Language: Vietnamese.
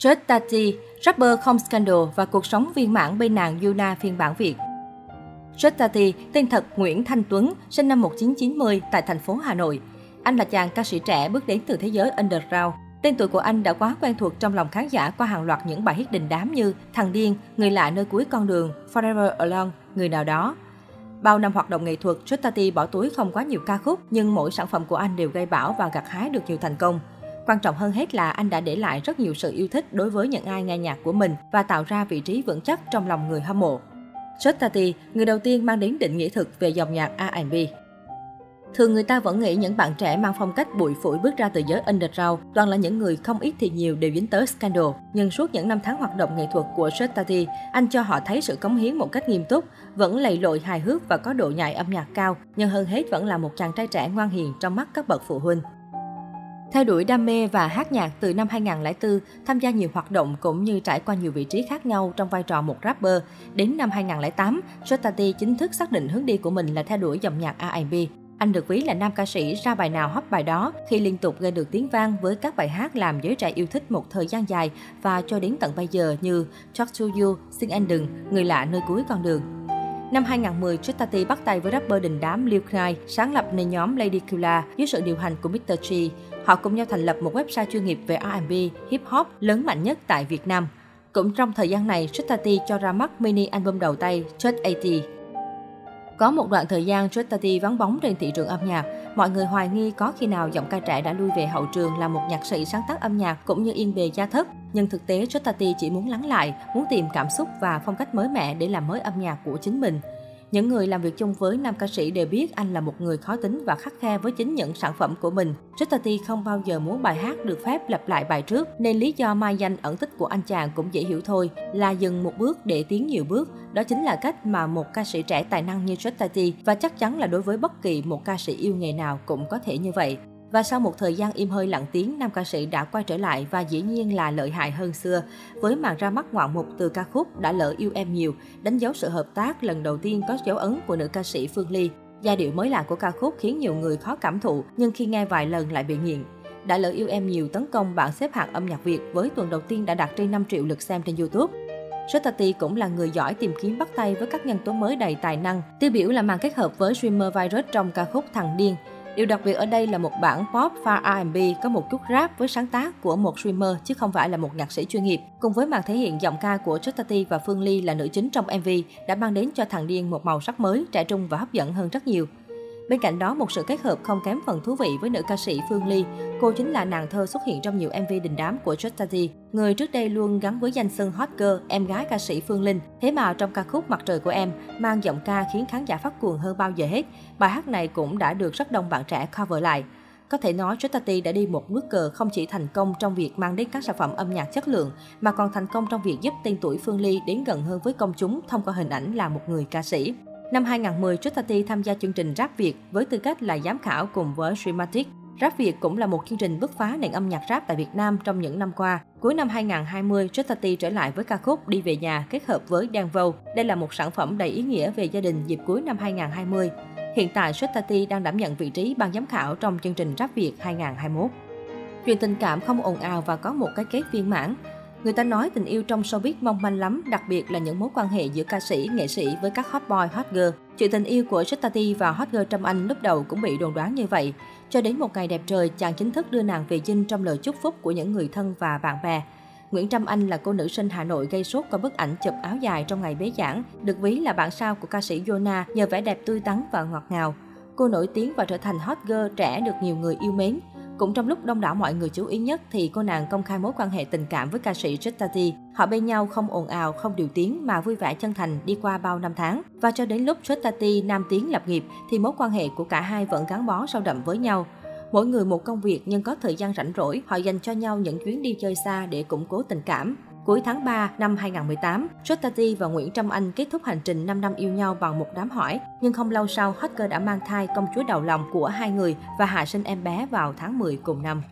Judge Tati, rapper không scandal và cuộc sống viên mãn bên nàng Yuna phiên bản Việt. Judge Tati, tên thật Nguyễn Thanh Tuấn, sinh năm 1990 tại thành phố Hà Nội. Anh là chàng ca sĩ trẻ bước đến từ thế giới underground. Tên tuổi của anh đã quá quen thuộc trong lòng khán giả qua hàng loạt những bài hit đình đám như Thằng Điên, Người lạ nơi cuối con đường, Forever Alone, Người nào đó. Bao năm hoạt động nghệ thuật, Tati bỏ túi không quá nhiều ca khúc, nhưng mỗi sản phẩm của anh đều gây bão và gặt hái được nhiều thành công. Quan trọng hơn hết là anh đã để lại rất nhiều sự yêu thích đối với những ai nghe nhạc của mình và tạo ra vị trí vững chắc trong lòng người hâm mộ. Tati, người đầu tiên mang đến định nghĩa thực về dòng nhạc R&B. Thường người ta vẫn nghĩ những bạn trẻ mang phong cách bụi phủi bước ra từ giới underground toàn là những người không ít thì nhiều đều dính tới scandal. Nhưng suốt những năm tháng hoạt động nghệ thuật của Tati, anh cho họ thấy sự cống hiến một cách nghiêm túc, vẫn lầy lội hài hước và có độ nhạy âm nhạc cao, nhưng hơn hết vẫn là một chàng trai trẻ ngoan hiền trong mắt các bậc phụ huynh. Theo đuổi đam mê và hát nhạc từ năm 2004, tham gia nhiều hoạt động cũng như trải qua nhiều vị trí khác nhau trong vai trò một rapper. Đến năm 2008, Jotati chính thức xác định hướng đi của mình là theo đuổi dòng nhạc R&B. Anh được ví là nam ca sĩ ra bài nào hấp bài đó khi liên tục gây được tiếng vang với các bài hát làm giới trẻ yêu thích một thời gian dài và cho đến tận bây giờ như Talk to You, Xin anh đừng, Người lạ nơi cuối con đường. Năm 2010, Chitati bắt tay với rapper đình đám Lil Knight, sáng lập nên nhóm Lady Killa dưới sự điều hành của Mr. G. Họ cùng nhau thành lập một website chuyên nghiệp về R&B, hip hop lớn mạnh nhất tại Việt Nam. Cũng trong thời gian này, Chitati cho ra mắt mini album đầu tay Chut 80. Có một đoạn thời gian Tati vắng bóng trên thị trường âm nhạc, mọi người hoài nghi có khi nào giọng ca trẻ đã lui về hậu trường là một nhạc sĩ sáng tác âm nhạc cũng như yên bề gia thất. Nhưng thực tế Tati chỉ muốn lắng lại, muốn tìm cảm xúc và phong cách mới mẻ để làm mới âm nhạc của chính mình. Những người làm việc chung với nam ca sĩ đều biết anh là một người khó tính và khắc khe với chính những sản phẩm của mình. Tati không bao giờ muốn bài hát được phép lặp lại bài trước, nên lý do mai danh ẩn tích của anh chàng cũng dễ hiểu thôi, là dừng một bước để tiến nhiều bước. Đó chính là cách mà một ca sĩ trẻ tài năng như Tati và chắc chắn là đối với bất kỳ một ca sĩ yêu nghề nào cũng có thể như vậy. Và sau một thời gian im hơi lặng tiếng, nam ca sĩ đã quay trở lại và dĩ nhiên là lợi hại hơn xưa. Với màn ra mắt ngoạn mục từ ca khúc Đã lỡ yêu em nhiều, đánh dấu sự hợp tác lần đầu tiên có dấu ấn của nữ ca sĩ Phương Ly. Giai điệu mới lạ của ca khúc khiến nhiều người khó cảm thụ, nhưng khi nghe vài lần lại bị nghiện. Đã lỡ yêu em nhiều tấn công bảng xếp hạng âm nhạc Việt với tuần đầu tiên đã đạt trên 5 triệu lượt xem trên YouTube. Sotati cũng là người giỏi tìm kiếm bắt tay với các nhân tố mới đầy tài năng. Tiêu biểu là màn kết hợp với streamer virus trong ca khúc Thằng Điên. Điều đặc biệt ở đây là một bản pop pha R&B có một chút rap với sáng tác của một streamer chứ không phải là một nhạc sĩ chuyên nghiệp. Cùng với màn thể hiện giọng ca của Tati và Phương Ly là nữ chính trong MV đã mang đến cho thằng điên một màu sắc mới, trẻ trung và hấp dẫn hơn rất nhiều. Bên cạnh đó, một sự kết hợp không kém phần thú vị với nữ ca sĩ Phương Ly. Cô chính là nàng thơ xuất hiện trong nhiều MV đình đám của Justati, người trước đây luôn gắn với danh xưng hot girl, em gái ca sĩ Phương Linh. Thế mà trong ca khúc Mặt trời của em, mang giọng ca khiến khán giả phát cuồng hơn bao giờ hết. Bài hát này cũng đã được rất đông bạn trẻ cover lại. Có thể nói Justati đã đi một nước cờ không chỉ thành công trong việc mang đến các sản phẩm âm nhạc chất lượng, mà còn thành công trong việc giúp tên tuổi Phương Ly đến gần hơn với công chúng thông qua hình ảnh là một người ca sĩ. Năm 2010, Tati tham gia chương trình Rap Việt với tư cách là giám khảo cùng với Streamatic. Rap Việt cũng là một chương trình bứt phá nền âm nhạc rap tại Việt Nam trong những năm qua. Cuối năm 2020, Tati trở lại với ca khúc Đi về nhà kết hợp với Đan Vâu. Đây là một sản phẩm đầy ý nghĩa về gia đình dịp cuối năm 2020. Hiện tại, Tati đang đảm nhận vị trí ban giám khảo trong chương trình Rap Việt 2021. Chuyện tình cảm không ồn ào và có một cái kết viên mãn. Người ta nói tình yêu trong showbiz mong manh lắm, đặc biệt là những mối quan hệ giữa ca sĩ, nghệ sĩ với các hot boy, hot girl. Chuyện tình yêu của Tati và hot girl Trâm Anh lúc đầu cũng bị đồn đoán như vậy. Cho đến một ngày đẹp trời, chàng chính thức đưa nàng về dinh trong lời chúc phúc của những người thân và bạn bè. Nguyễn Trâm Anh là cô nữ sinh Hà Nội gây sốt qua bức ảnh chụp áo dài trong ngày bế giảng, được ví là bạn sao của ca sĩ Yona nhờ vẻ đẹp tươi tắn và ngọt ngào. Cô nổi tiếng và trở thành hot girl trẻ được nhiều người yêu mến. Cũng trong lúc đông đảo mọi người chú ý nhất thì cô nàng công khai mối quan hệ tình cảm với ca sĩ Tati. Họ bên nhau không ồn ào, không điều tiếng mà vui vẻ chân thành đi qua bao năm tháng. Và cho đến lúc Tati nam tiến lập nghiệp thì mối quan hệ của cả hai vẫn gắn bó sâu đậm với nhau. Mỗi người một công việc nhưng có thời gian rảnh rỗi, họ dành cho nhau những chuyến đi chơi xa để củng cố tình cảm. Cuối tháng 3 năm 2018, Jotati và Nguyễn Trâm Anh kết thúc hành trình 5 năm yêu nhau bằng một đám hỏi. Nhưng không lâu sau, Hacker đã mang thai công chúa đầu lòng của hai người và hạ sinh em bé vào tháng 10 cùng năm.